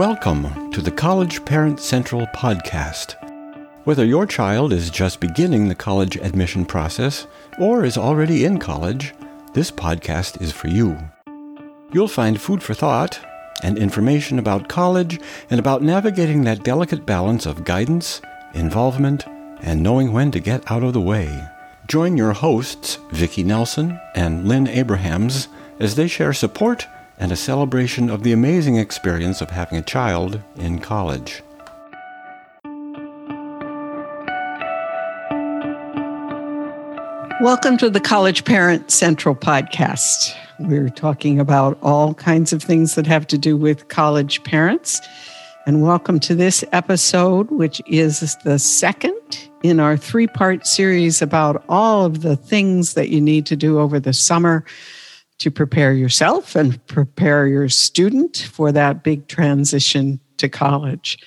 Welcome to the College Parent Central podcast. Whether your child is just beginning the college admission process or is already in college, this podcast is for you. You'll find food for thought and information about college and about navigating that delicate balance of guidance, involvement, and knowing when to get out of the way. Join your hosts, Vicki Nelson and Lynn Abrahams, as they share support and a celebration of the amazing experience of having a child in college. Welcome to the College Parent Central podcast. We're talking about all kinds of things that have to do with college parents. And welcome to this episode, which is the second in our three part series about all of the things that you need to do over the summer to prepare yourself and prepare your student for that big transition to college.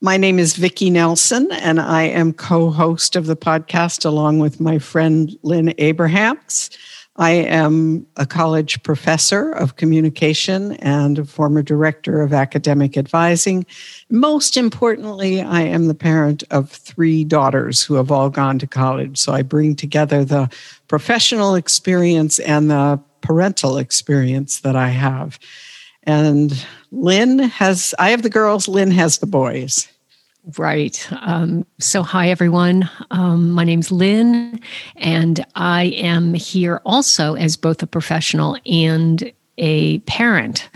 My name is Vicki Nelson, and I am co host of the podcast along with my friend Lynn Abrahams. I am a college professor of communication and a former director of academic advising. Most importantly, I am the parent of three daughters who have all gone to college. So I bring together the professional experience and the parental experience that I have. And Lynn has, I have the girls, Lynn has the boys. Right. Um, so, hi, everyone. Um, my name's Lynn, and I am here also as both a professional and a parent.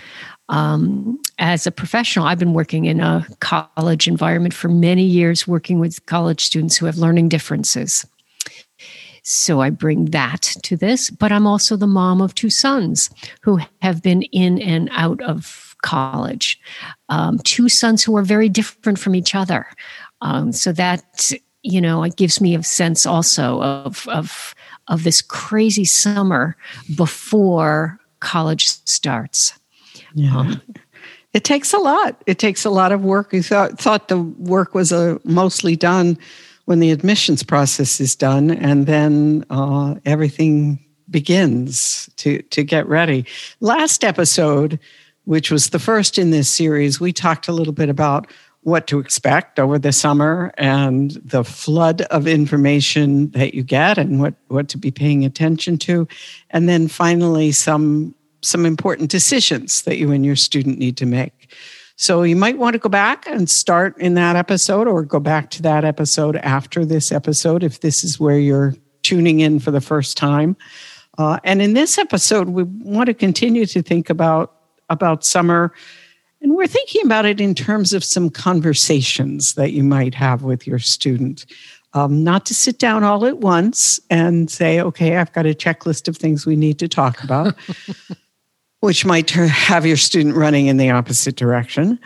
Um, as a professional, I've been working in a college environment for many years, working with college students who have learning differences. So I bring that to this, but I'm also the mom of two sons who have been in and out of college. Um, two sons who are very different from each other. Um, so that, you know, it gives me a sense also of, of, of this crazy summer before college starts. Yeah. Um, it takes a lot. It takes a lot of work. We thought, thought the work was uh, mostly done when the admissions process is done, and then uh, everything begins to to get ready. Last episode, which was the first in this series, we talked a little bit about what to expect over the summer and the flood of information that you get and what, what to be paying attention to. And then finally, some, some important decisions that you and your student need to make. So you might want to go back and start in that episode or go back to that episode after this episode if this is where you're tuning in for the first time. Uh, and in this episode, we want to continue to think about about summer, and we're thinking about it in terms of some conversations that you might have with your student. Um, not to sit down all at once and say, "Okay, I've got a checklist of things we need to talk about." which might have your student running in the opposite direction.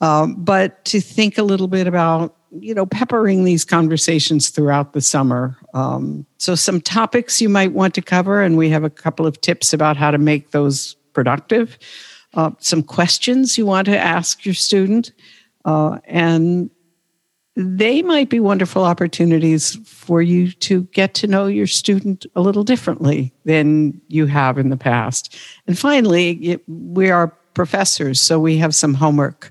Um, but to think a little bit about, you know, peppering these conversations throughout the summer. Um, so, some topics you might want to cover, and we have a couple of tips about how to make those productive. Uh, some questions you want to ask your student, uh, and they might be wonderful opportunities for you to get to know your student a little differently than you have in the past. And finally, we are professors, so we have some homework.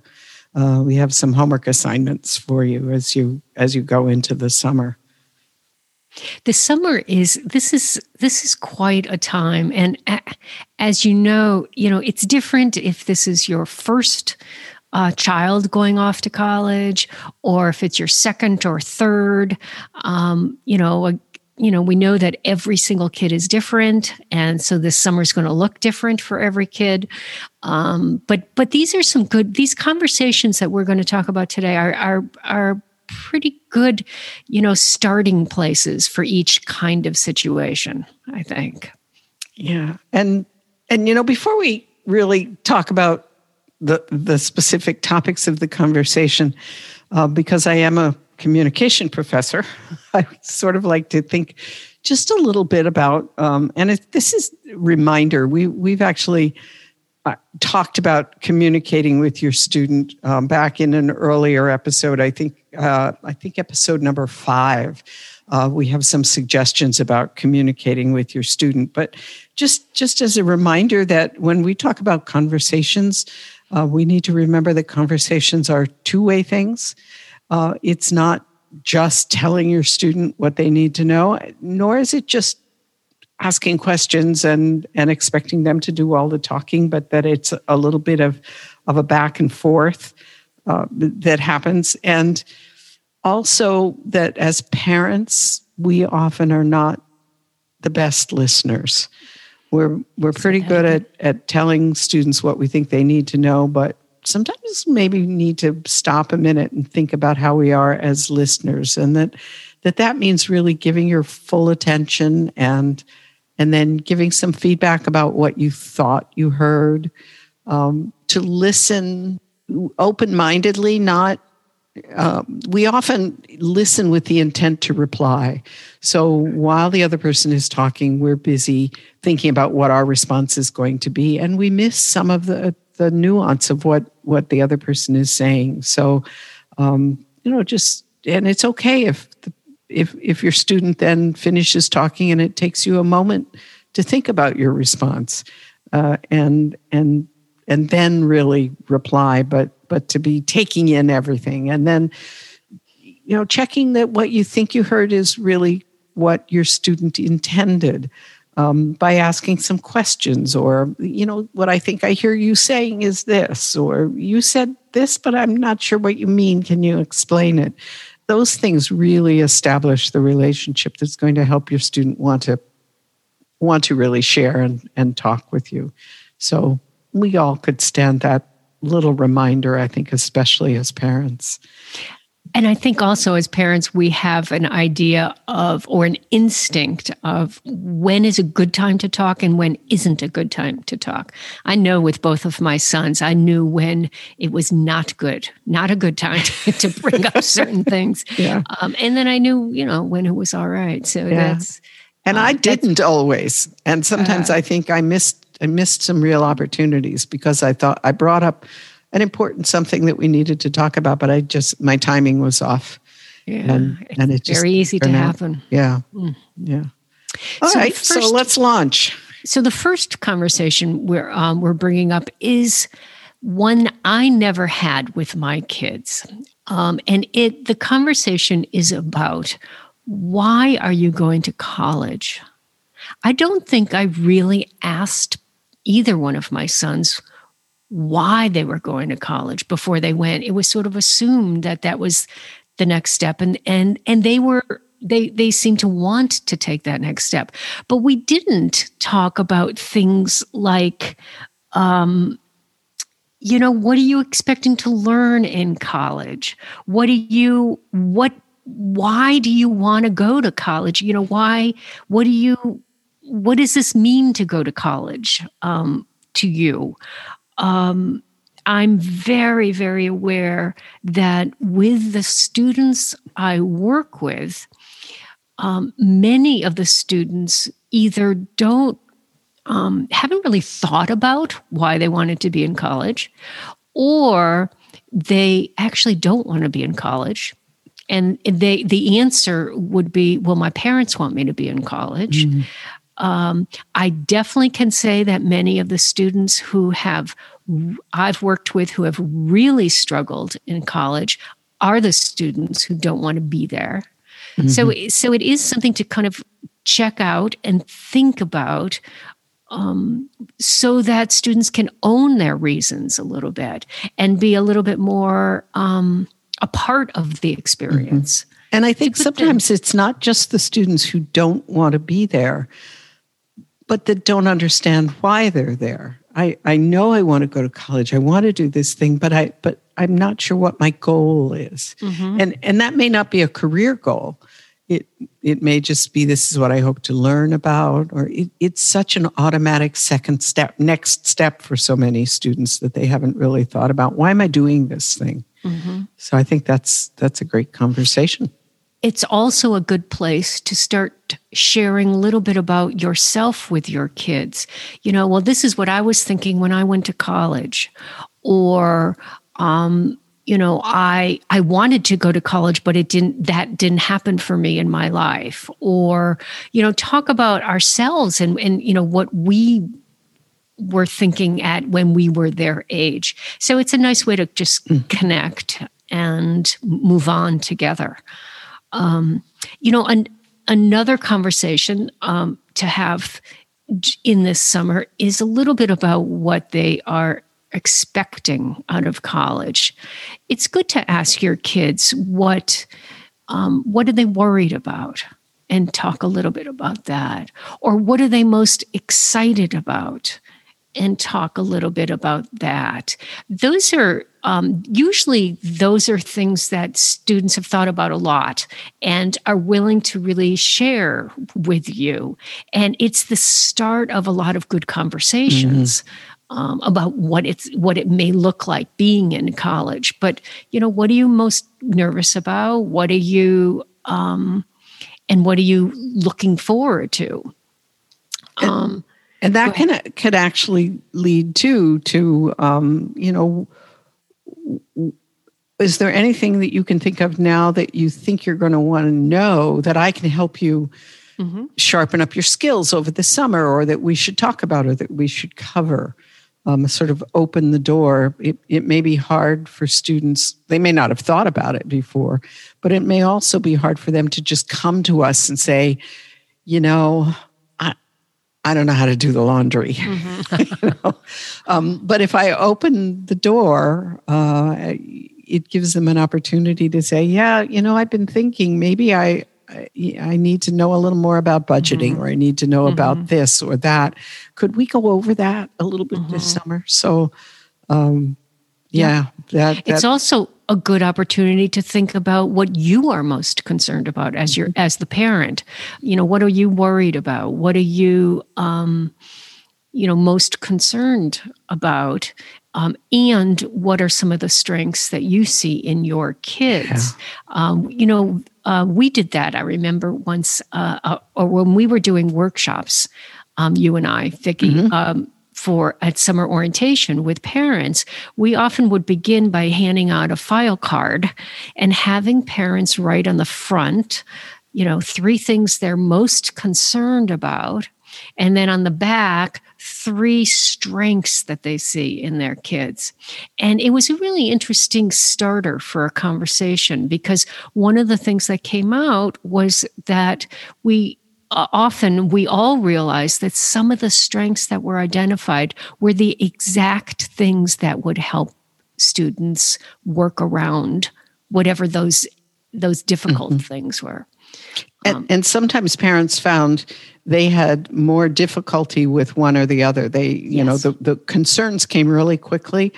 Uh, we have some homework assignments for you as you as you go into the summer. The summer is this is this is quite a time, and as you know, you know it's different if this is your first uh, child going off to college, or if it's your second or third. Um, you know, a, you know, we know that every single kid is different, and so this summer is going to look different for every kid. Um, but but these are some good. These conversations that we're going to talk about today are are are pretty good, you know, starting places for each kind of situation. I think. Yeah, and and you know, before we really talk about the the specific topics of the conversation uh, because I am a communication professor. I sort of like to think just a little bit about, um, and this is a reminder. We we've actually uh, talked about communicating with your student um, back in an earlier episode. I think uh, I think episode number five. Uh, we have some suggestions about communicating with your student, but just just as a reminder that when we talk about conversations, Uh, we need to remember that conversations are two way things. Uh, it's not just telling your student what they need to know, nor is it just asking questions and and expecting them to do all the talking, but that it's a little bit of of a back and forth uh, that happens, and also that as parents we often are not the best listeners. We're we're pretty good at at telling students what we think they need to know, but sometimes maybe need to stop a minute and think about how we are as listeners and that that that means really giving your full attention and and then giving some feedback about what you thought you heard. Um, to listen open-mindedly not uh, we often listen with the intent to reply. So while the other person is talking, we're busy thinking about what our response is going to be, and we miss some of the the nuance of what what the other person is saying. So, um, you know, just and it's okay if the, if if your student then finishes talking and it takes you a moment to think about your response, uh, and and and then really reply, but but to be taking in everything. And then you know checking that what you think you heard is really what your student intended um, by asking some questions or you know what i think i hear you saying is this or you said this but i'm not sure what you mean. Can you explain it? Those things really establish the relationship that's going to help your student want to want to really share and, and talk with you. So we all could stand that little reminder i think especially as parents and I think also as parents, we have an idea of or an instinct of when is a good time to talk and when isn't a good time to talk. I know with both of my sons, I knew when it was not good, not a good time to, to bring up certain things. Yeah. Um, and then I knew, you know, when it was all right. So yeah. that's. And uh, I didn't always. And sometimes uh, I think I missed I missed some real opportunities because I thought I brought up an important something that we needed to talk about, but I just my timing was off. Yeah, and, and it's very easy to happen. Yeah, mm. yeah. All so right, first, so let's launch. So the first conversation we're um, we're bringing up is one I never had with my kids, um, and it the conversation is about why are you going to college? I don't think I really asked either one of my sons why they were going to college before they went. It was sort of assumed that that was the next step, and and and they were they they seemed to want to take that next step, but we didn't talk about things like. Um, you know what are you expecting to learn in college what do you what why do you want to go to college you know why what do you what does this mean to go to college um, to you um, I'm very, very aware that with the students I work with, um, many of the students either don't um, haven't really thought about why they wanted to be in college, or they actually don't want to be in college. And they the answer would be, well, my parents want me to be in college. Mm-hmm. Um, I definitely can say that many of the students who have I've worked with who have really struggled in college are the students who don't want to be there. Mm-hmm. So, so it is something to kind of check out and think about um, so that students can own their reasons a little bit and be a little bit more um, a part of the experience. Mm-hmm. And I think sometimes it's not just the students who don't want to be there, but that don't understand why they're there. I, I know I want to go to college. I want to do this thing, but I but I'm not sure what my goal is. Mm-hmm. And and that may not be a career goal. It it may just be this is what I hope to learn about, or it, it's such an automatic second step, next step for so many students that they haven't really thought about. Why am I doing this thing? Mm-hmm. So I think that's that's a great conversation it's also a good place to start sharing a little bit about yourself with your kids. You know, well, this is what I was thinking when I went to college, or, um, you know, I I wanted to go to college, but it didn't. That didn't happen for me in my life. Or, you know, talk about ourselves and and you know what we were thinking at when we were their age. So it's a nice way to just mm. connect and move on together. Um, you know, an, another conversation um, to have in this summer is a little bit about what they are expecting out of college. It's good to ask your kids what um, what are they worried about and talk a little bit about that, or what are they most excited about and talk a little bit about that. Those are um, usually those are things that students have thought about a lot and are willing to really share with you. And it's the start of a lot of good conversations. Mm-hmm. Um, about what it's what it may look like being in college, but you know, what are you most nervous about? What are you, um, and what are you looking forward to? Um, and that can could actually lead to to um, you know is there anything that you can think of now that you think you're going to want to know that I can help you mm-hmm. sharpen up your skills over the summer or that we should talk about or that we should cover? Um, sort of open the door. It, it may be hard for students. They may not have thought about it before, but it may also be hard for them to just come to us and say, you know, I don't know how to do the laundry. Mm-hmm. you know? um, but if I open the door, uh, it gives them an opportunity to say, "Yeah, you know, I've been thinking maybe I I need to know a little more about budgeting, mm-hmm. or I need to know mm-hmm. about this or that. Could we go over that a little bit this mm-hmm. summer?" So, um, yeah, yeah. That, that, it's also a good opportunity to think about what you are most concerned about as your as the parent. You know what are you worried about? What are you um, you know most concerned about? Um, and what are some of the strengths that you see in your kids? Yeah. um, you know uh, we did that i remember once uh, uh, or when we were doing workshops um, you and i vicki mm-hmm. um, for at summer orientation with parents, we often would begin by handing out a file card and having parents write on the front, you know, three things they're most concerned about. And then on the back, three strengths that they see in their kids. And it was a really interesting starter for a conversation because one of the things that came out was that we often we all realize that some of the strengths that were identified were the exact things that would help students work around whatever those those difficult mm-hmm. things were. Um, and, and, sometimes parents found they had more difficulty with one or the other. They, you yes. know, the, the concerns came really quickly,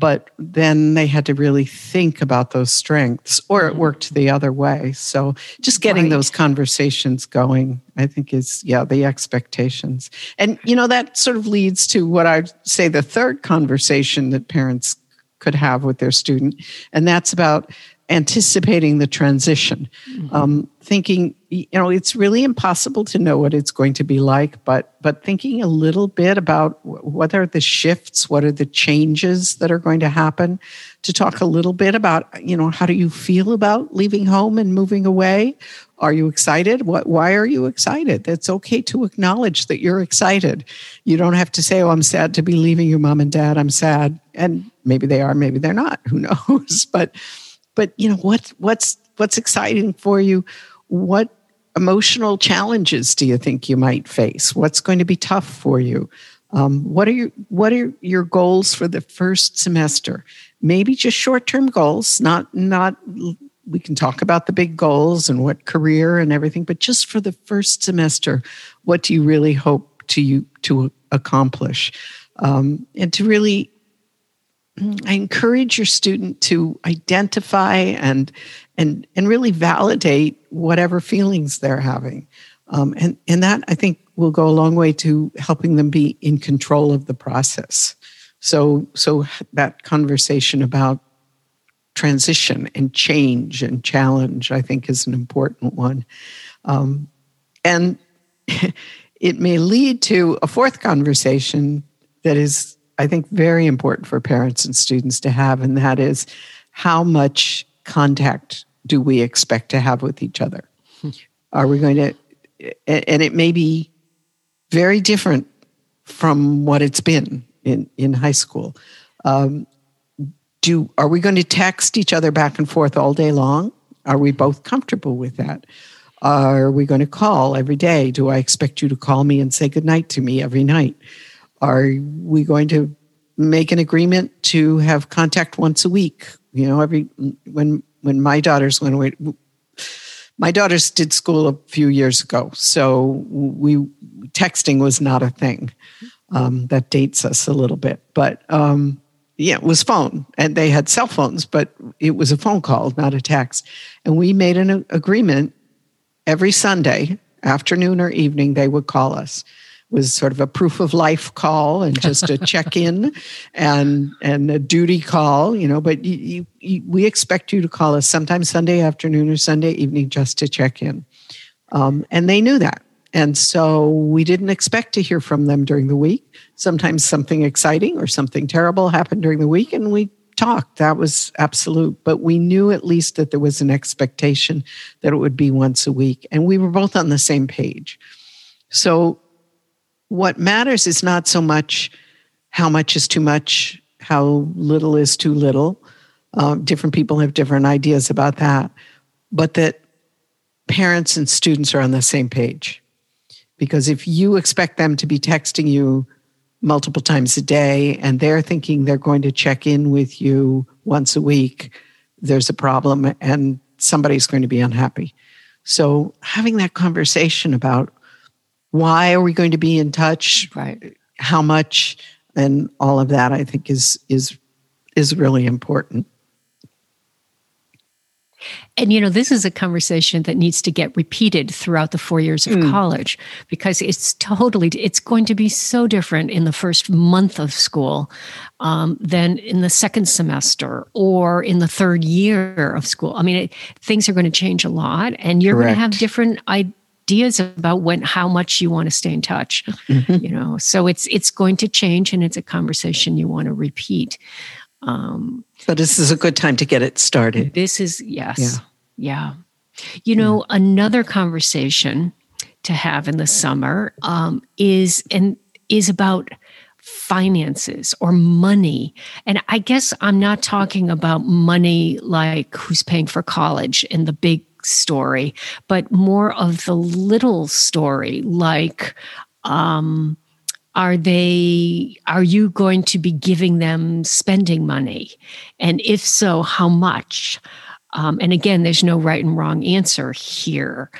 but then they had to really think about those strengths or it mm-hmm. worked the other way so just getting right. those conversations going i think is yeah the expectations and you know that sort of leads to what i'd say the third conversation that parents could have with their student and that's about anticipating the transition, mm-hmm. um, thinking, you know, it's really impossible to know what it's going to be like, but but thinking a little bit about what are the shifts, what are the changes that are going to happen, to talk a little bit about, you know, how do you feel about leaving home and moving away? Are you excited? What? Why are you excited? It's okay to acknowledge that you're excited. You don't have to say, "Oh, I'm sad to be leaving your mom and dad. I'm sad," and maybe they are, maybe they're not. Who knows? But but you know what what's what's exciting for you? What emotional challenges do you think you might face? What's going to be tough for you? Um, what are your what are your goals for the first semester? Maybe just short-term goals not not we can talk about the big goals and what career and everything but just for the first semester what do you really hope to you to accomplish? Um, and to really I encourage your student to identify and and and really validate whatever feelings they're having, um, and and that I think will go a long way to helping them be in control of the process. So so that conversation about transition and change and challenge I think is an important one, um, and it may lead to a fourth conversation that is I think, very important for parents and students to have, and that is how much contact do we expect to have with each other? Are we going to, and it may be very different from what it's been in, in high school. Um, do are we going to text each other back and forth all day long? Are we both comfortable with that? Are we going to call every day? Do I expect you to call me and say goodnight to me every night? Are we going to make an agreement to have contact once a week? You know, every when when my daughters went away, my daughters did school a few years ago, so we texting was not a thing. Um, that dates us a little bit, but um, yeah, it was phone, and they had cell phones, but it was a phone call, not a text. And we made an agreement every Sunday afternoon or evening they would call us was sort of a proof of life call and just a check in and and a duty call, you know. But you, you, we expect you to call us sometime Sunday afternoon or Sunday evening just to check in, um, and they knew that. And so we didn't expect to hear from them during the week. Sometimes something exciting or something terrible happened during the week, and we talked. That was absolute. But we knew at least that there was an expectation that it would be once a week. And we were both on the same page. So what matters is not so much how much is too much, how little is too little. Um, different people have different ideas about that, but that parents and students are on the same page. Because if you expect them to be texting you multiple times a day and they're thinking they're going to check in with you once a week, there's a problem and somebody's going to be unhappy. So having that conversation about why are we going to be in touch? Right. How much? And all of that i think is is is really important. And you know this is a conversation that needs to get repeated throughout the four years of mm. college because it's totally it's going to be so different in the first month of school um, than in the second semester or in the third year of school. I mean it, things are going to change a lot and you're going to have different ideas ideas about when how much you want to stay in touch mm-hmm. you know so it's it's going to change and it's a conversation you want to repeat um, but this is a good time to get it started this is yes yeah, yeah. you know yeah. another conversation to have in the summer um, is and is about finances or money. And I guess I'm not talking about money like who's paying for college and the big story, but more of the little story, like, um, are they are you going to be giving them spending money? And if so how much um, and again there's no right and wrong answer here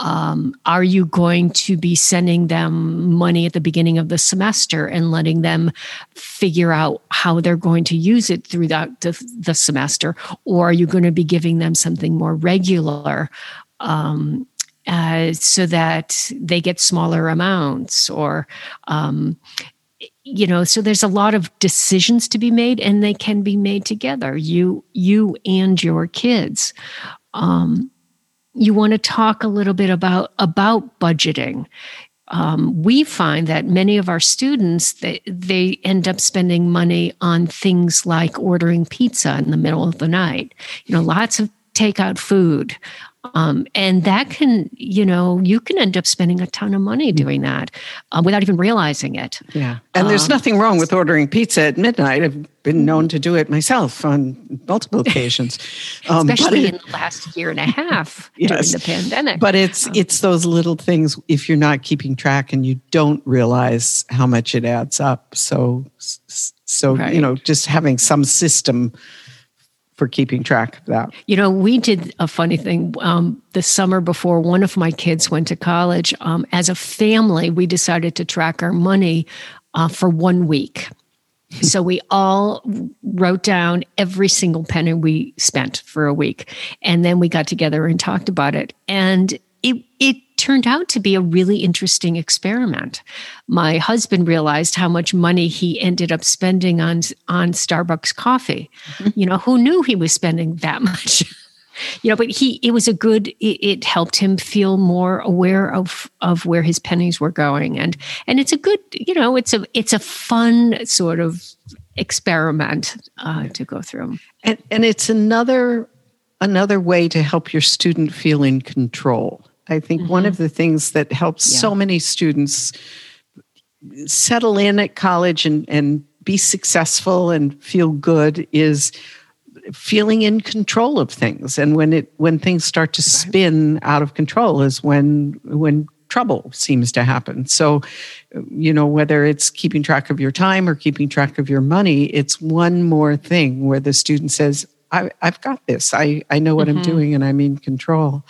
um, are you going to be sending them money at the beginning of the semester and letting them figure out how they're going to use it throughout the, the semester? Or are you going to be giving them something more regular? Um, uh, so that they get smaller amounts or um, you know so there's a lot of decisions to be made and they can be made together you you and your kids. Um, you want to talk a little bit about about budgeting. Um, we find that many of our students they, they end up spending money on things like ordering pizza in the middle of the night. You know lots of takeout food um, and that can, you know, you can end up spending a ton of money doing that uh, without even realizing it. Yeah. And um, there's nothing wrong with ordering pizza at midnight. I've been known to do it myself on multiple occasions. Um, Especially in the last year and a half yes, during the pandemic. But it's um, it's those little things if you're not keeping track and you don't realize how much it adds up. So so right. you know, just having some system for keeping track of that? You know, we did a funny thing um, the summer before one of my kids went to college. Um, as a family, we decided to track our money uh, for one week. so we all wrote down every single penny we spent for a week, and then we got together and talked about it. And it it turned out to be a really interesting experiment. My husband realized how much money he ended up spending on on Starbucks coffee. Mm-hmm. You know, who knew he was spending that much? you know, but he it was a good it, it, helped him feel more aware of of where his pennies were going and and it's a good, you know, it's a it's a fun sort of experiment uh, to go through. And and it's another another way to help your student feel in control I think mm-hmm. one of the things that helps yeah. so many students settle in at college and, and be successful and feel good is feeling in control of things and when it when things start to spin out of control is when when trouble seems to happen so you know whether it's keeping track of your time or keeping track of your money it's one more thing where the student says I, have got this i i know what mm-hmm. i'm doing and i'm in control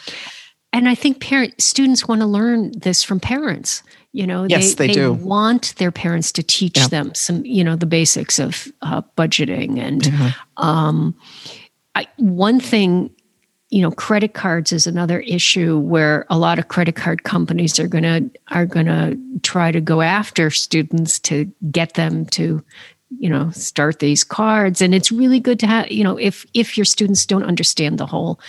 and i think parent students want to learn this from parents you know yes, they, they, they do. want their parents to teach yeah. them some you know the basics of uh, budgeting and mm-hmm. um, I, one thing you know credit cards is another issue where a lot of credit card companies are going to are going to try to go after students to get them to you know start these cards and it's really good to have you know if if your students don't understand the whole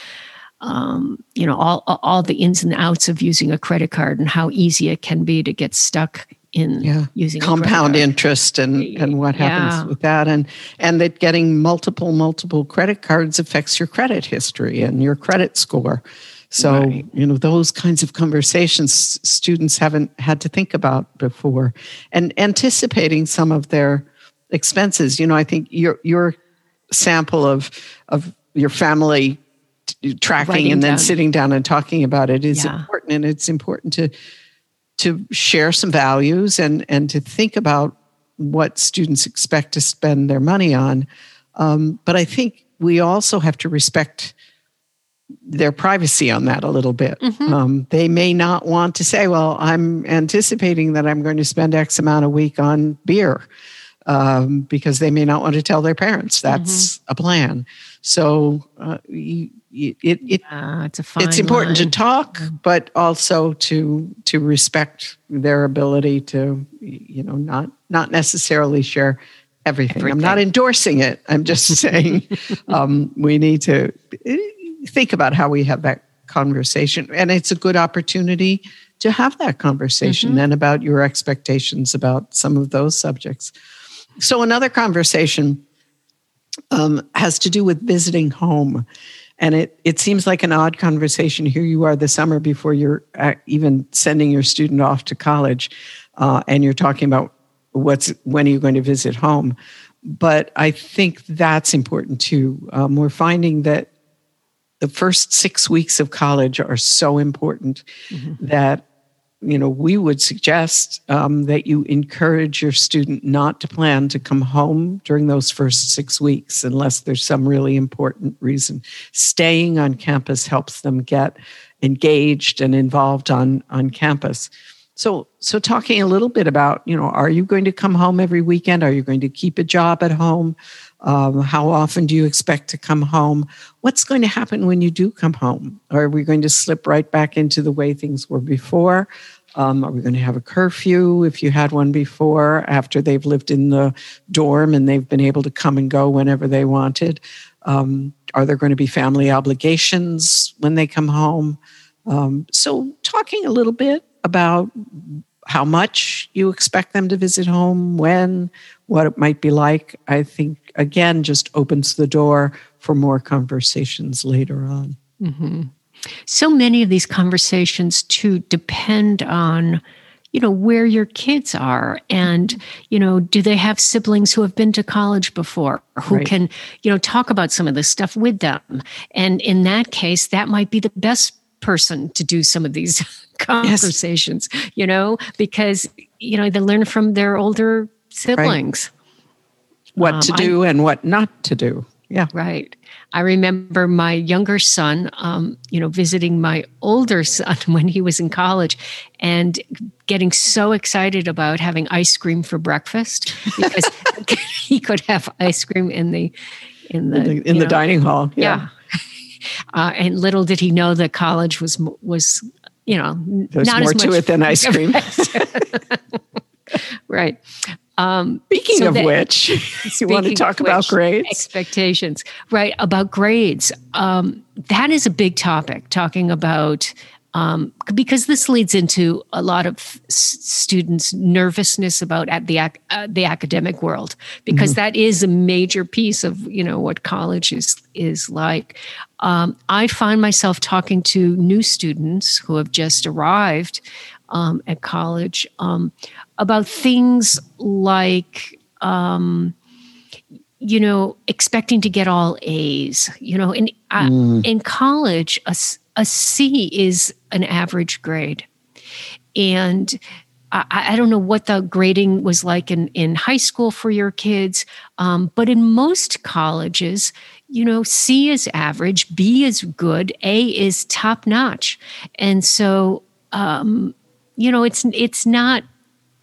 um, you know all all the ins and outs of using a credit card and how easy it can be to get stuck in yeah. using compound interest and and what happens yeah. with that and and that getting multiple multiple credit cards affects your credit history and your credit score so right. you know those kinds of conversations students haven't had to think about before and anticipating some of their expenses you know i think your your sample of of your family tracking Writing and then down. sitting down and talking about it is yeah. important and it's important to to share some values and and to think about what students expect to spend their money on um, but i think we also have to respect their privacy on that a little bit. Mm-hmm. Um, they may not want to say, well, I'm anticipating that I'm going to spend X amount a week on beer um, because they may not want to tell their parents that's mm-hmm. a plan. So uh, you, it, it yeah, it's, it's important line. to talk, mm-hmm. but also to to respect their ability to you know not not necessarily share everything. everything. I'm not endorsing it. I'm just saying um, we need to eh, think about how we have that conversation, and it's a good opportunity to have that conversation mm-hmm. and about your expectations about some of those subjects. So another conversation um, has to do with visiting home and it it seems like an odd conversation. Here you are the summer before you're uh, even sending your student off to college, uh, and you're talking about what's when are you going to visit home. But I think that's important too. Um, we're finding that the first six weeks of college are so important mm-hmm. that you know, we would suggest um, that you encourage your student not to plan to come home during those first six weeks unless there's some really important reason. Staying on campus helps them get engaged and involved on, on campus. So, so talking a little bit about, you know, are you going to come home every weekend? Are you going to keep a job at home? Um, how often do you expect to come home? What's going to happen when you do come home? Are we going to slip right back into the way things were before? Um, are we going to have a curfew if you had one before, after they've lived in the dorm and they've been able to come and go whenever they wanted? Um, are there going to be family obligations when they come home? Um, so, talking a little bit about how much you expect them to visit home, when, what it might be like, I think, again, just opens the door for more conversations later on. Mm-hmm so many of these conversations too depend on you know where your kids are and you know do they have siblings who have been to college before who right. can you know talk about some of this stuff with them and in that case that might be the best person to do some of these conversations yes. you know because you know they learn from their older siblings right. What um, to do I, and what not to do yeah right I remember my younger son, um, you know, visiting my older son when he was in college and getting so excited about having ice cream for breakfast because he could have ice cream in the in the in the, in the dining hall. Yeah. yeah. Uh, and little did he know that college was was you know There's not more to it than ice cream. right. Um, speaking so of that, which, you want to talk about grades? Expectations, right? About grades. Um, that is a big topic, talking about um, because this leads into a lot of students' nervousness about at the ac- uh, the academic world, because mm-hmm. that is a major piece of you know what college is is like. Um, I find myself talking to new students who have just arrived um, at college um, about things like um, you know, expecting to get all A's. You know, in uh, mm. in college, a, a C is an average grade, and I, I, don't know what the grading was like in in high school for your kids, um, but in most colleges, you know, C is average, B is good, A is top notch, and so. Um, you know, it's it's not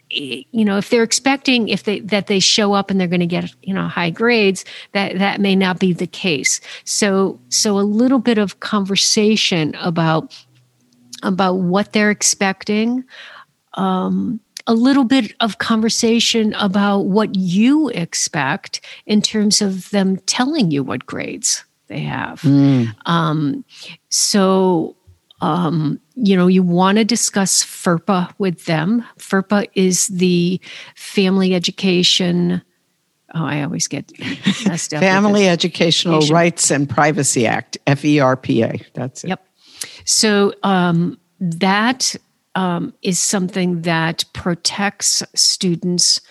you know if they're expecting if they that they show up and they're going to get you know high grades that that may not be the case so so a little bit of conversation about about what they're expecting um, a little bit of conversation about what you expect in terms of them telling you what grades they have mm. um, so um, you know, you want to discuss FERPA with them. FERPA is the Family Education. Oh, I always get messed up. Family Educational Rights and Privacy Act, FERPA. That's it. Yep. So um, that um, is something that protects students'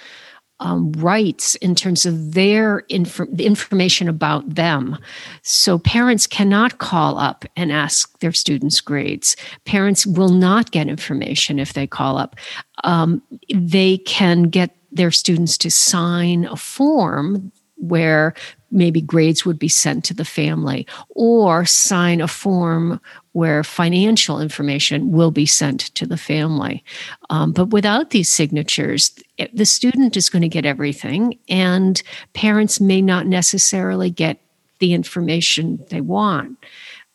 um, rights in terms of their inf- information about them. So parents cannot call up and ask their students' grades. Parents will not get information if they call up. Um, they can get their students to sign a form where maybe grades would be sent to the family or sign a form where financial information will be sent to the family. Um, but without these signatures, the student is going to get everything, and parents may not necessarily get the information they want.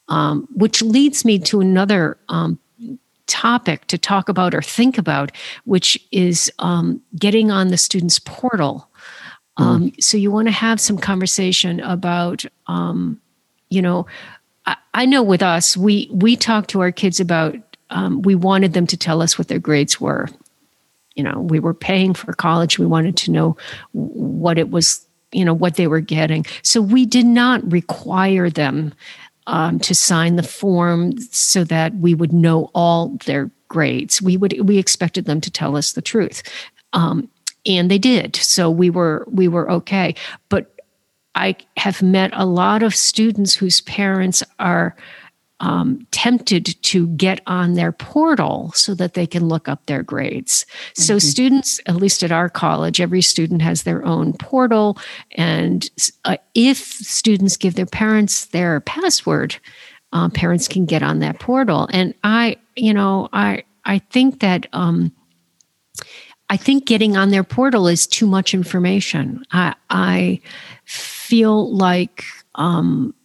Um, which leads me to another um, topic to talk about or think about, which is um, getting on the student's portal um, mm. So you want to have some conversation about, um, you know, I, I, know with us, we we talked to our kids about. Um, we wanted them to tell us what their grades were. You know, we were paying for college. We wanted to know what it was. You know what they were getting. So we did not require them um, to sign the form so that we would know all their grades. We would we expected them to tell us the truth. Um, and they did so we were we were okay but i have met a lot of students whose parents are um, tempted to get on their portal so that they can look up their grades. Mm-hmm. So, students, at least at our college, every student has their own portal. And uh, if students give their parents their password, uh, parents can get on that portal. And I, you know, I, I think that um, I think getting on their portal is too much information. I, I feel like um,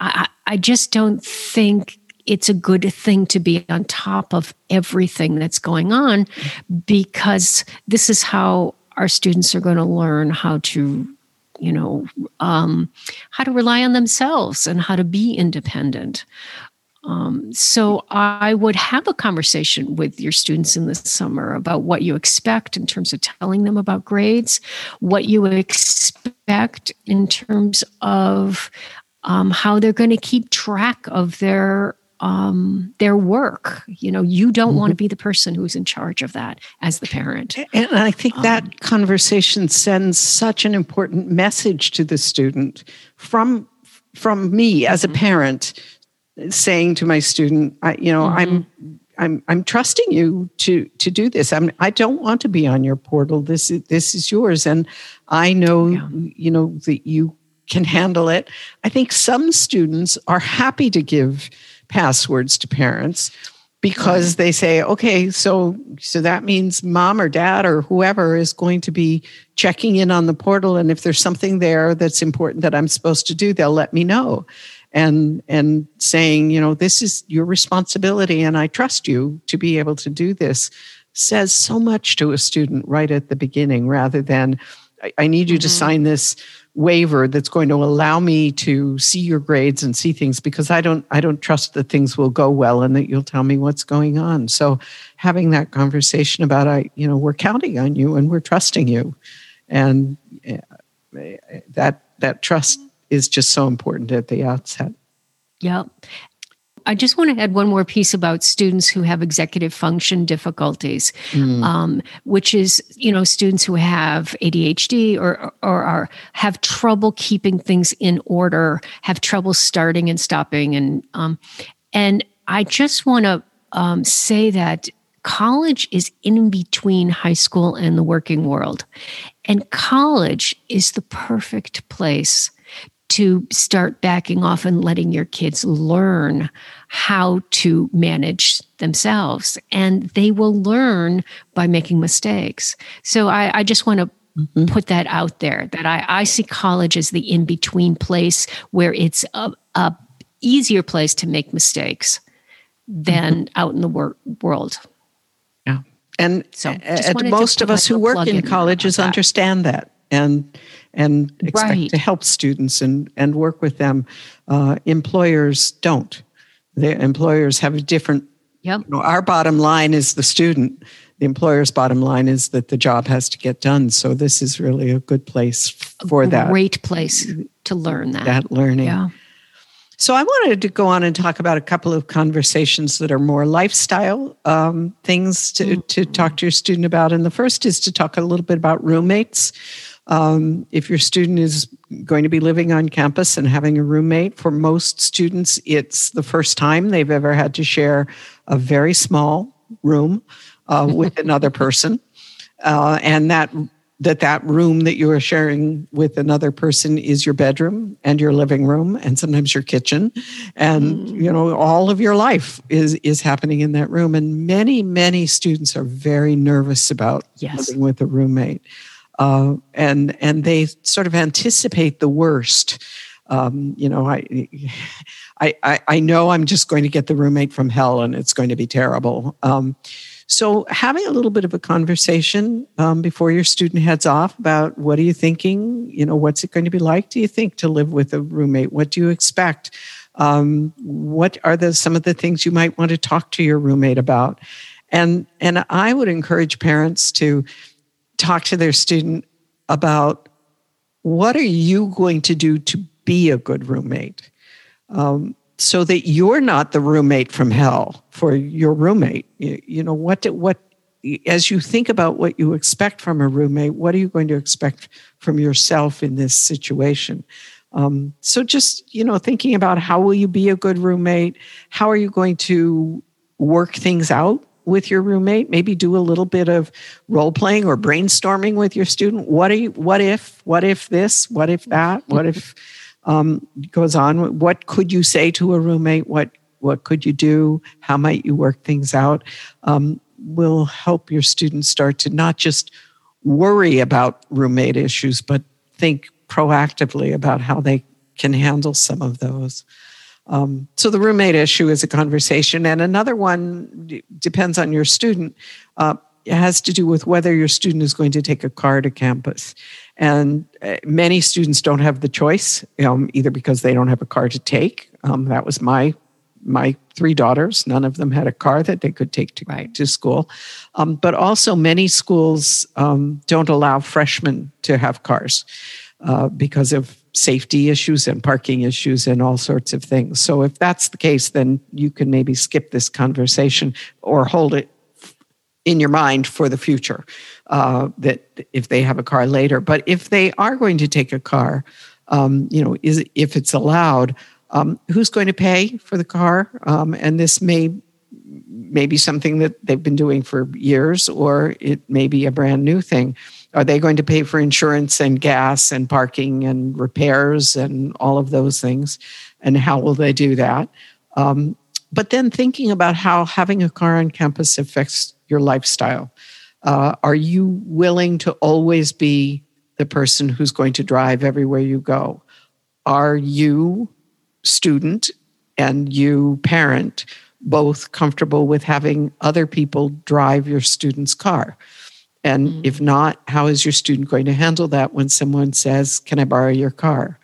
I, I just don't think it's a good thing to be on top of everything that's going on because this is how our students are going to learn how to you know um, how to rely on themselves and how to be independent um, so I would have a conversation with your students in the summer about what you expect in terms of telling them about grades, what you expect in terms of um, how they're going to keep track of their um, their work. You know, you don't mm-hmm. want to be the person who's in charge of that as the parent. And I think that um, conversation sends such an important message to the student from from me as a mm-hmm. parent saying to my student, I, you know, mm-hmm. I'm I'm I'm trusting you to to do this. I'm I don't want to be on your portal. This is this is yours, and I know yeah. you know that you can handle it. I think some students are happy to give passwords to parents because they say, okay, so so that means mom or dad or whoever is going to be checking in on the portal, and if there's something there that's important that I'm supposed to do, they'll let me know and and saying you know this is your responsibility and i trust you to be able to do this says so much to a student right at the beginning rather than I, I need you mm-hmm. to sign this waiver that's going to allow me to see your grades and see things because I don't I don't trust that things will go well and that you'll tell me what's going on. So having that conversation about I you know we're counting on you and we're trusting you, and eh, that that trust is just so important at the outset. Yeah. I just want to add one more piece about students who have executive function difficulties, mm. um, which is you know students who have ADHD or or are have trouble keeping things in order, have trouble starting and stopping, and um, and I just want to um, say that college is in between high school and the working world, and college is the perfect place to start backing off and letting your kids learn how to manage themselves. And they will learn by making mistakes. So I, I just want to mm-hmm. put that out there that I, I see college as the in between place where it's a, a, easier place to make mistakes than mm-hmm. out in the wor- world. Yeah. And, so most of us who work in colleges understand that and and expect right. to help students and, and work with them. Uh, employers don't. The employers have a different. Yep. You know, our bottom line is the student. The employer's bottom line is that the job has to get done. So this is really a good place for a that. Great place to learn that. That learning. Yeah. So I wanted to go on and talk about a couple of conversations that are more lifestyle um, things to, mm. to talk to your student about. And the first is to talk a little bit about roommates. Um, if your student is going to be living on campus and having a roommate, for most students, it's the first time they've ever had to share a very small room uh, with another person. Uh, and that that that room that you are sharing with another person is your bedroom and your living room and sometimes your kitchen and mm. you know all of your life is is happening in that room and many many students are very nervous about yes. living with a roommate uh, and and they sort of anticipate the worst. Um, you know, I, I I know I'm just going to get the roommate from hell, and it's going to be terrible. Um, so having a little bit of a conversation um, before your student heads off about what are you thinking? You know, what's it going to be like? Do you think to live with a roommate? What do you expect? Um, what are the some of the things you might want to talk to your roommate about? And and I would encourage parents to talk to their student about what are you going to do to be a good roommate um, so that you're not the roommate from hell for your roommate. You, you know what what as you think about what you expect from a roommate what are you going to expect from yourself in this situation? Um, so just you know thinking about how will you be a good roommate? How are you going to work things out with your roommate maybe do a little bit of role playing or brainstorming with your student. What are you what if what if this what if that what if um, goes on? What could you say to a roommate? What what could you do? How might you work things out? Um, will help your students start to not just worry about roommate issues but think proactively about how they can handle some of those um, so the roommate issue is a conversation, and another one d- depends on your student. Uh, it has to do with whether your student is going to take a car to campus. And uh, many students don't have the choice, um, either because they don't have a car to take. Um, that was my my three daughters. None of them had a car that they could take to, right. to school. Um, but also, many schools um, don't allow freshmen to have cars uh, because of safety issues and parking issues and all sorts of things. So if that's the case, then you can maybe skip this conversation or hold it in your mind for the future. Uh, that if they have a car later, but if they are going to take a car, um, you know, is if it's allowed, um, who's going to pay for the car? Um, and this may may be something that they've been doing for years, or it may be a brand new thing. Are they going to pay for insurance and gas and parking and repairs and all of those things? And how will they do that? Um, but then thinking about how having a car on campus affects your lifestyle. Uh, are you willing to always be the person who's going to drive everywhere you go? Are you, student, and you, parent, both comfortable with having other people drive your student's car? And mm-hmm. if not, how is your student going to handle that when someone says, Can I borrow your car?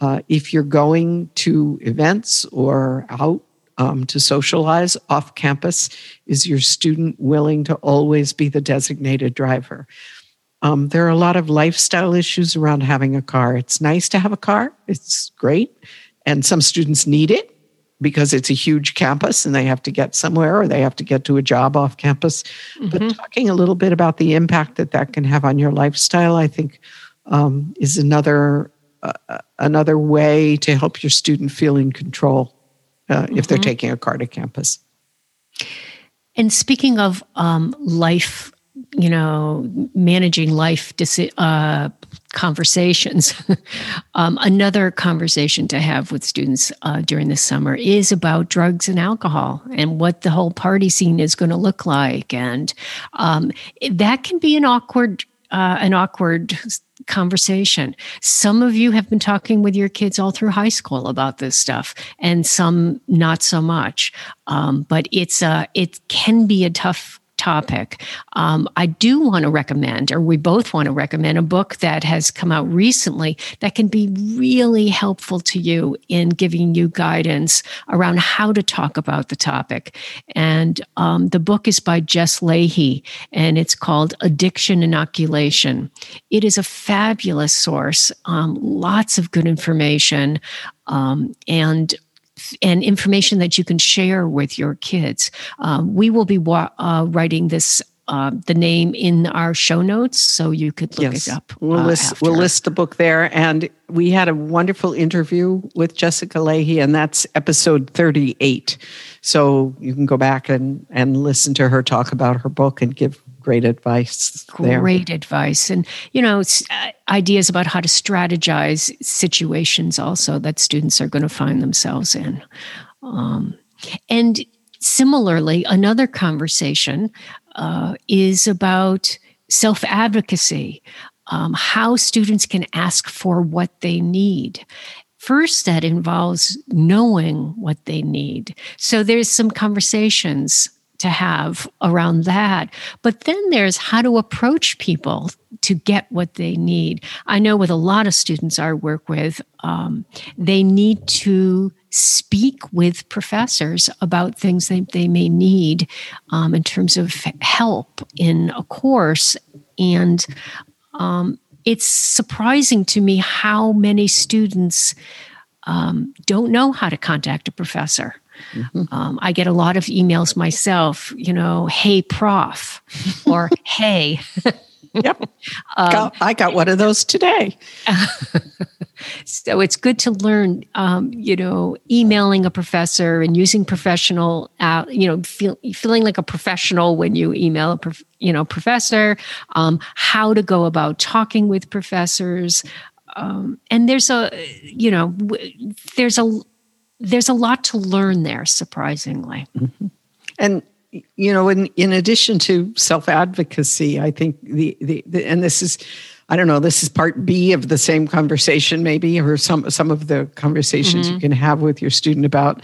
Uh, if you're going to events or out um, to socialize off campus, is your student willing to always be the designated driver? Um, there are a lot of lifestyle issues around having a car. It's nice to have a car, it's great. And some students need it because it's a huge campus and they have to get somewhere or they have to get to a job off campus. Mm-hmm. But talking a little bit about the impact that that can have on your lifestyle, I think, um, is another uh, uh another way to help your student feel in control uh, mm-hmm. if they're mm-hmm. taking a car to campus. And speaking of um, life you know, managing life uh, conversations. um, another conversation to have with students uh, during the summer is about drugs and alcohol and what the whole party scene is going to look like, and um, that can be an awkward, uh, an awkward conversation. Some of you have been talking with your kids all through high school about this stuff, and some not so much. Um, but it's a, it can be a tough topic. Um, I do want to recommend, or we both want to recommend, a book that has come out recently that can be really helpful to you in giving you guidance around how to talk about the topic. And um, the book is by Jess Lahey, and it's called Addiction Inoculation. It is a fabulous source, um, lots of good information. Um, and and information that you can share with your kids. Um, we will be wa- uh, writing this uh, the name in our show notes, so you could look yes. it up. We'll uh, list we'll list the book there, and we had a wonderful interview with Jessica Lahey, and that's episode thirty eight. So you can go back and and listen to her talk about her book and give great advice there. Great advice. And, you know, uh, ideas about how to strategize situations also that students are going to find themselves in. Um, and similarly, another conversation uh, is about self advocacy. Um, how students can ask for what they need. First, that involves knowing what they need. So there's some conversations to have around that. But then there's how to approach people to get what they need. I know with a lot of students I work with, um, they need to speak with professors about things that they may need um, in terms of help in a course. And um, it's surprising to me how many students um, don't know how to contact a professor. Mm-hmm. Um, I get a lot of emails myself, you know, hey, prof, or hey. yep. Um, got, I got one of those today. so it's good to learn, um, you know, emailing a professor and using professional, uh, you know, feel, feeling like a professional when you email a, prof, you know, professor, um, how to go about talking with professors. Um, and there's a, you know, there's a there's a lot to learn there, surprisingly. Mm-hmm. And you know, in in addition to self advocacy, I think the, the, the and this is I don't know, this is part B of the same conversation, maybe, or some some of the conversations mm-hmm. you can have with your student about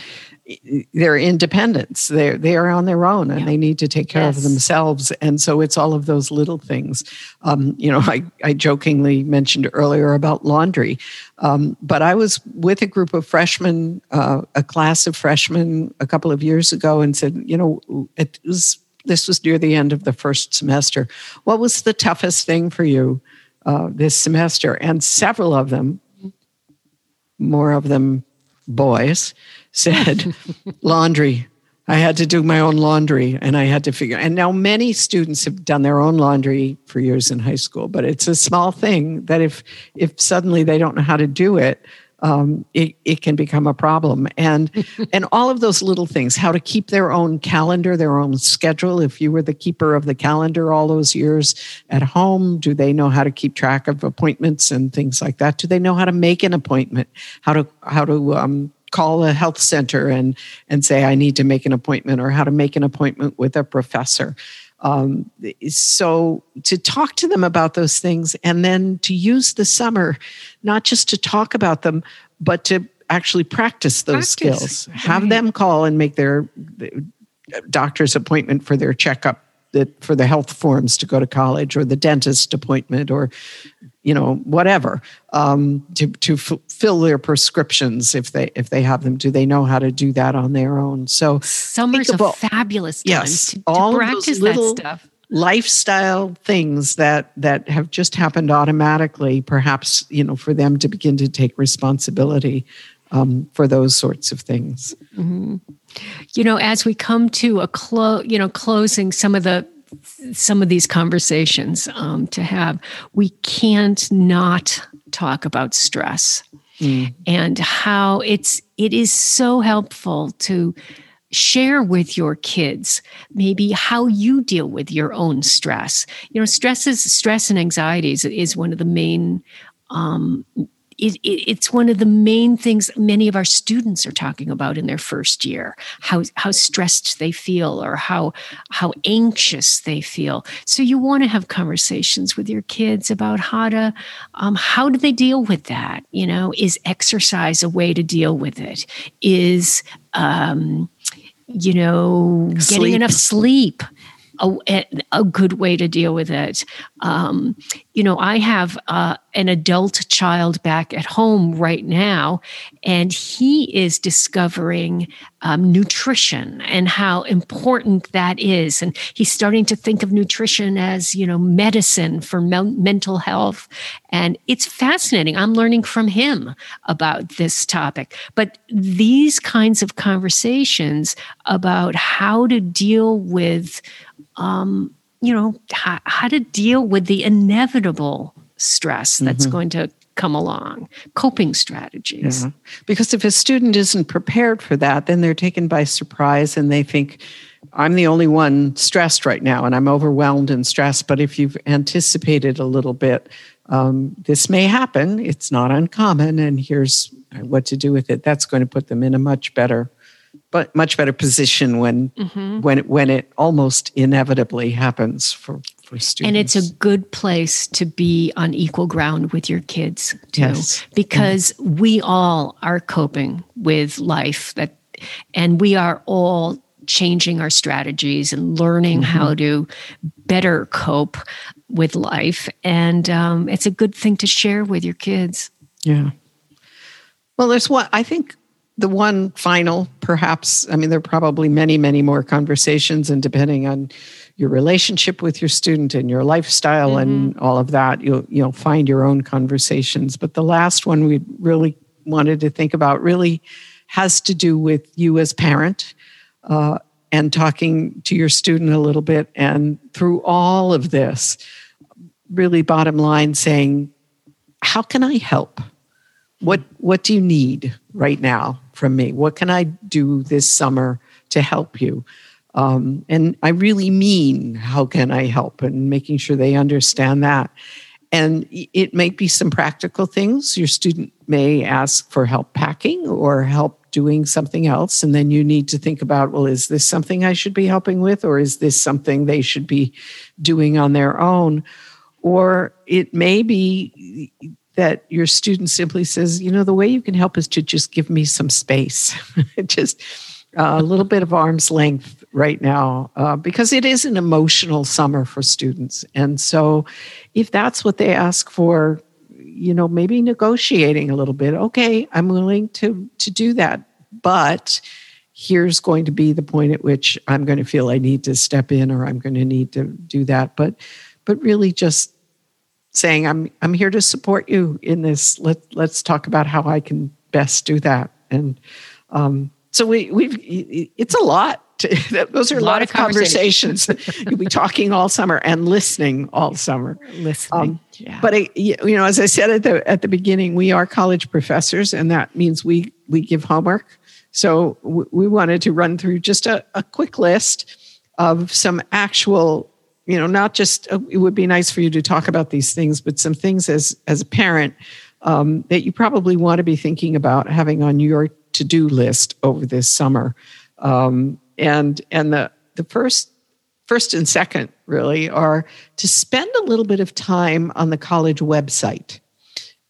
their independence. They're they are on their own and yeah. they need to take care yes. of themselves. And so it's all of those little things. Um, you know, I, I jokingly mentioned earlier about laundry, um, but I was with a group of freshmen, uh, a class of freshmen, a couple of years ago, and said, you know, it was this was near the end of the first semester. What was the toughest thing for you uh, this semester? And several of them, more of them boys, said laundry. I had to do my own laundry and I had to figure. And now many students have done their own laundry for years in high school, but it's a small thing that if if suddenly they don't know how to do it, um, it, it can become a problem. And and all of those little things, how to keep their own calendar, their own schedule. If you were the keeper of the calendar all those years at home, do they know how to keep track of appointments and things like that? Do they know how to make an appointment? How to how to um, call a health center and and say I need to make an appointment or how to make an appointment with a professor. Um, so to talk to them about those things and then to use the summer not just to talk about them but to actually practice those practice. skills have them call and make their doctor's appointment for their checkup that for the health forms to go to college or the dentist appointment or you know whatever um, to to f- fill their prescriptions if they if they have them. Do they know how to do that on their own? So summer's a fabulous time yes, to, to all practice little that stuff. lifestyle things that that have just happened automatically perhaps you know for them to begin to take responsibility um, for those sorts of things. Mm-hmm. you know as we come to a close you know closing some of the some of these conversations um, to have we can't not talk about stress mm. and how it's it is so helpful to share with your kids maybe how you deal with your own stress you know stress is stress and anxieties is one of the main um, it, it, it's one of the main things many of our students are talking about in their first year how how stressed they feel or how how anxious they feel so you want to have conversations with your kids about how to um, how do they deal with that you know is exercise a way to deal with it is um, you know sleep. getting enough sleep a, a good way to deal with it. Um, you know, I have uh, an adult child back at home right now, and he is discovering um, nutrition and how important that is. And he's starting to think of nutrition as, you know, medicine for me- mental health. And it's fascinating. I'm learning from him about this topic. But these kinds of conversations about how to deal with um, you know, how, how, to deal with the inevitable stress that's mm-hmm. going to come along, coping strategies. Yeah. Because if a student isn't prepared for that, then they're taken by surprise and they think, I'm the only one stressed right now and I'm overwhelmed and stressed. But if you've anticipated a little bit, um, this may happen. It's not uncommon, and here's what to do with it. That's going to put them in a much better but much better position when mm-hmm. when it, when it almost inevitably happens for for students. And it's a good place to be on equal ground with your kids too, yes. because mm-hmm. we all are coping with life that, and we are all changing our strategies and learning mm-hmm. how to better cope with life. And um, it's a good thing to share with your kids. Yeah. Well, there's what I think the one final, perhaps, I mean, there are probably many, many more conversations, and depending on your relationship with your student and your lifestyle mm-hmm. and all of that, you'll you'll find your own conversations. But the last one we really wanted to think about really has to do with you as parent uh, and talking to your student a little bit, and through all of this, really bottom line saying, how can I help? What what do you need right now? From me? What can I do this summer to help you? Um, and I really mean, how can I help? And making sure they understand that. And it may be some practical things. Your student may ask for help packing or help doing something else. And then you need to think about well, is this something I should be helping with, or is this something they should be doing on their own? Or it may be that your student simply says, you know, the way you can help is to just give me some space, just uh, a little bit of arm's length right now, uh, because it is an emotional summer for students. And so, if that's what they ask for, you know, maybe negotiating a little bit. Okay, I'm willing to to do that, but here's going to be the point at which I'm going to feel I need to step in, or I'm going to need to do that. But but really just saying i'm i'm here to support you in this. Let let's talk about how i can best do that. And um, so we we've it's a lot to, those are a, lot, lot, of conversations, conversations. you'll be talking all summer and listening all summer. Listening um, yeah. but it, you know as i said at the at the beginning we are college professors and that means we we give homework. So we wanted to run through just a, a quick list of some actual you know not just uh, it would be nice for you to talk about these things but some things as as a parent um, that you probably want to be thinking about having on your to-do list over this summer. Um, and and the the first first and second really are to spend a little bit of time on the college website.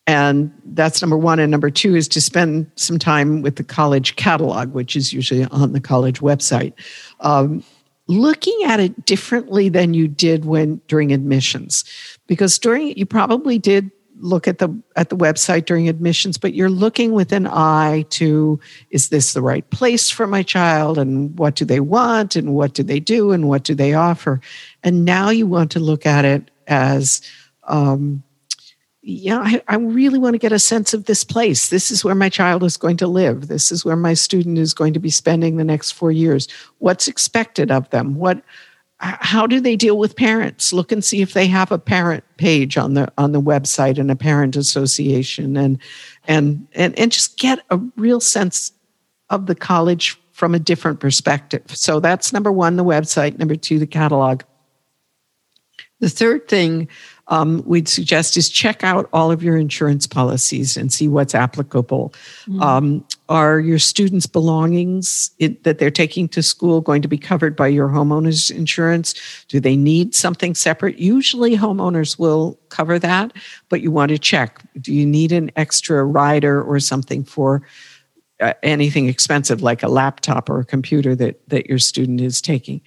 And that's number one. And number two is to spend some time with the college catalog which is usually on the college website. Um, looking at it differently than you did when during admissions. Because during you probably did look at the at the website during admissions but you're looking with an eye to is this the right place for my child? And what do they want? And what do they do? And what do they offer? And now you want to look at it as um, yeah, I, I, really want to get a sense of this place. This is where my child is going to live. This is where my student is going to be spending the next four years. What's expected of them? What how do they deal with parents look and see if they have a parent page on the on the website and a parent association and and and, and just get a real sense of the college from a different perspective so that's number one the website number two the catalog the third thing um, we'd suggest is check out all of your insurance policies and see what's applicable. Mm-hmm. Um, are your students' belongings it, that they're taking to school going to be covered by your homeowner's insurance? Do they need something separate? Usually, homeowners will cover that, but you want to check. Do you need an extra rider or something for? Uh, anything expensive like a laptop or a computer that, that your student is taking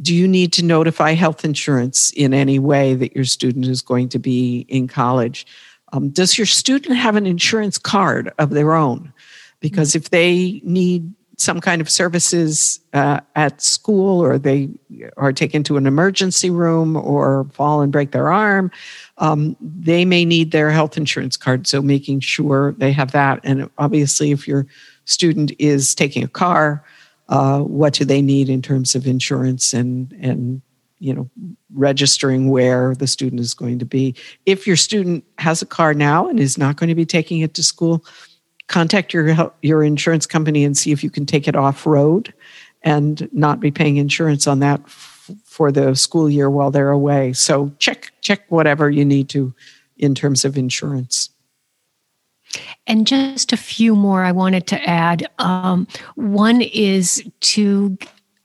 do you need to notify health insurance in any way that your student is going to be in college? Um, does your student have an insurance card of their own? Because if they need some kind of services uh, at school or they are taken to an emergency room or fall and break their arm, um, they may need their health insurance card. So making sure they have that. And obviously, if your student is taking a car, uh, what do they need in terms of insurance and and you know registering where the student is going to be. If your student has a car now and is not going to be taking it to school contact your your insurance company and see if you can take it off road and not be paying insurance on that f- for the school year while they're away. So check check whatever you need to in terms of insurance and just a few more I wanted to add. Um, one is to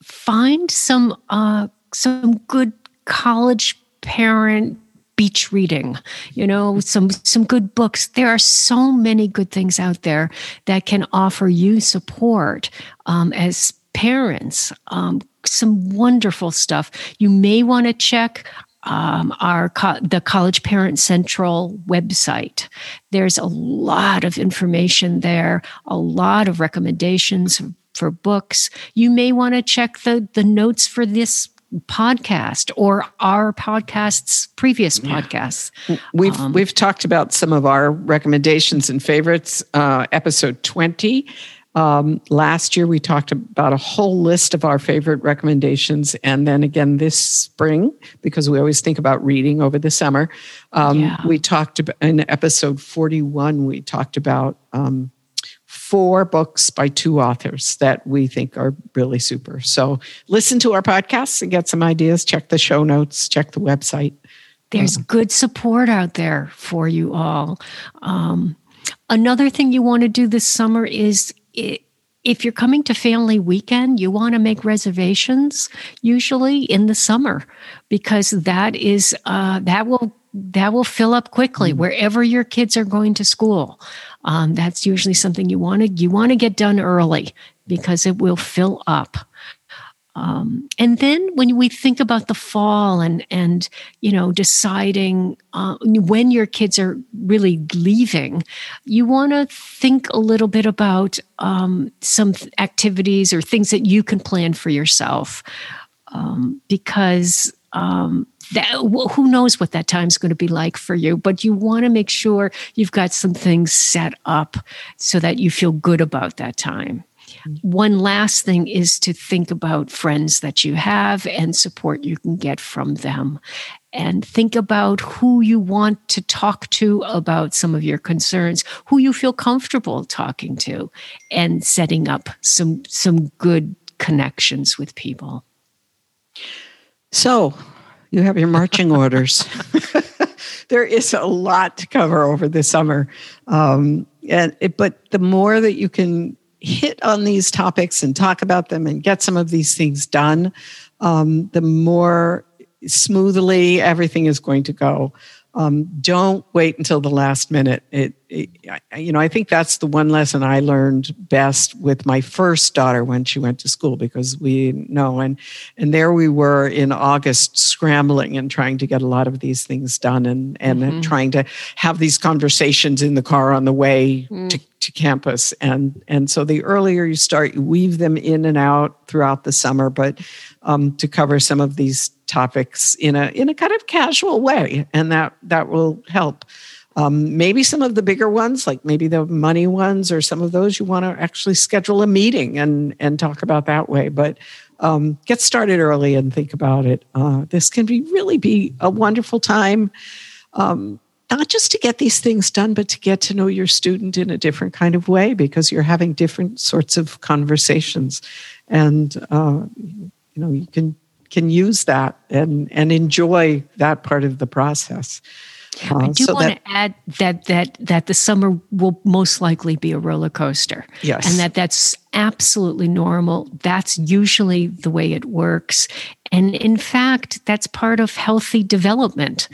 find some uh, some good college parent beach reading you know some some good books. There are so many good things out there that can offer you support um, as parents. Um, some wonderful stuff. You may want to check um, our co- the College Parent Central website. There's a lot of information there, a lot of recommendations for books. You may want to check the the notes for this podcast or our podcasts previous podcasts we've um, we've talked about some of our recommendations and favorites uh, episode 20 um, last year, we talked about a whole list of our favorite recommendations. And then again this spring, because we always think about reading over the summer, um, yeah. we talked about in episode 41, we talked about um, four books by two authors that we think are really super. So listen to our podcasts and get some ideas. Check the show notes, check the website. There's uh, good support out there for you all. Um, another thing you want to do this summer is if you're coming to family weekend, you want to make reservations usually in the summer because that is uh, that will that will fill up quickly mm. wherever your kids are going to school. Um, that's usually something you want to you want to get done early because it will fill up. Um, and then when we think about the fall and and you know deciding uh, when your kids are really leaving, you want to think a little bit about um, some activities or things that you can plan for yourself, um, because um, that, who knows what that time's going to be like for you but you want to make sure you've got some things set up so that you feel good about that time one last thing is to think about friends that you have and support you can get from them. And think about who you want to talk to about some of your concerns, who you feel comfortable talking to, and setting up some, some good connections with people. So, you have your marching orders. there is a lot to cover over the summer, um, and it, but the more that you can hit on these topics and talk about them and get some of these things done, um, the more smoothly everything is going to go. Um, don't wait until the last minute. It, it, you know, I think that's the one lesson I learned best with my first daughter when she went to school because we know and and there we were in August scrambling and trying to get a lot of these things done and and mm-hmm. trying to have these conversations in the car on the way mm. to, to campus and and so the earlier you start, you weave them in and out throughout the summer, but um, to cover some of these topics in a in a kind of casual way, and that that will help. Um, maybe some of the bigger ones, like maybe the money ones, or some of those you want to actually schedule a meeting and and talk about that way. But um, get started early and think about it. Uh, this can be really be a wonderful time. Um, not just to get these things done, but to get to know your student in a different kind of way because you're having different sorts of conversations. And, uh, you know, you can can use that and and enjoy that part of the process. Uh, I do so want that, to add that that that the summer will most likely be a roller coaster. Yes, and that that's absolutely normal. That's usually the way it works, and in fact, that's part of healthy development.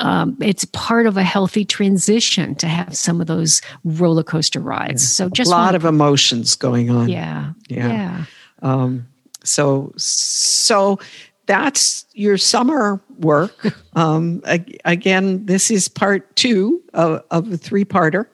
Um, it's part of a healthy transition to have some of those roller coaster rides. Yeah. So just a lot of emotions going on. Yeah, yeah. yeah. Um, so so that's your summer work. Um, again, this is part two of, of a three parter.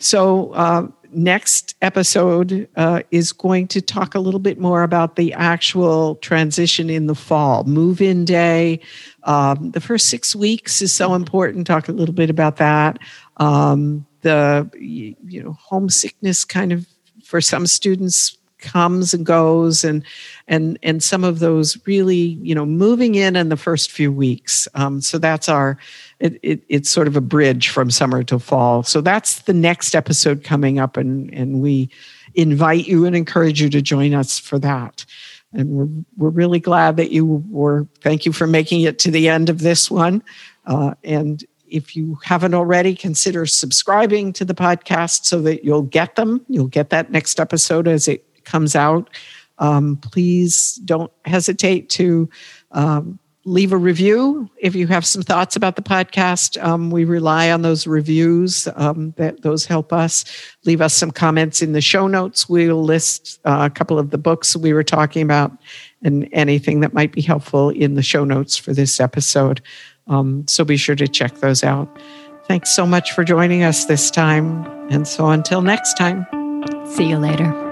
So, uh, next episode uh, is going to talk a little bit more about the actual transition in the fall, move in day. Um, the first six weeks is so important. Talk a little bit about that. Um, the you know homesickness kind of for some students comes and goes and and and some of those really you know moving in in the first few weeks. Um, so that's our it, it, it's sort of a bridge from summer to fall. So that's the next episode coming up and and we invite you and encourage you to join us for that. And we're, we're really glad that you were thank you for making it to the end of this one. Uh, and if you haven't already, consider subscribing to the podcast so that you'll get them. You'll get that next episode as it comes out, um, please don't hesitate to um, leave a review if you have some thoughts about the podcast. Um, we rely on those reviews; um, that those help us. Leave us some comments in the show notes. We'll list uh, a couple of the books we were talking about and anything that might be helpful in the show notes for this episode. Um, so be sure to check those out. Thanks so much for joining us this time. And so until next time. See you later.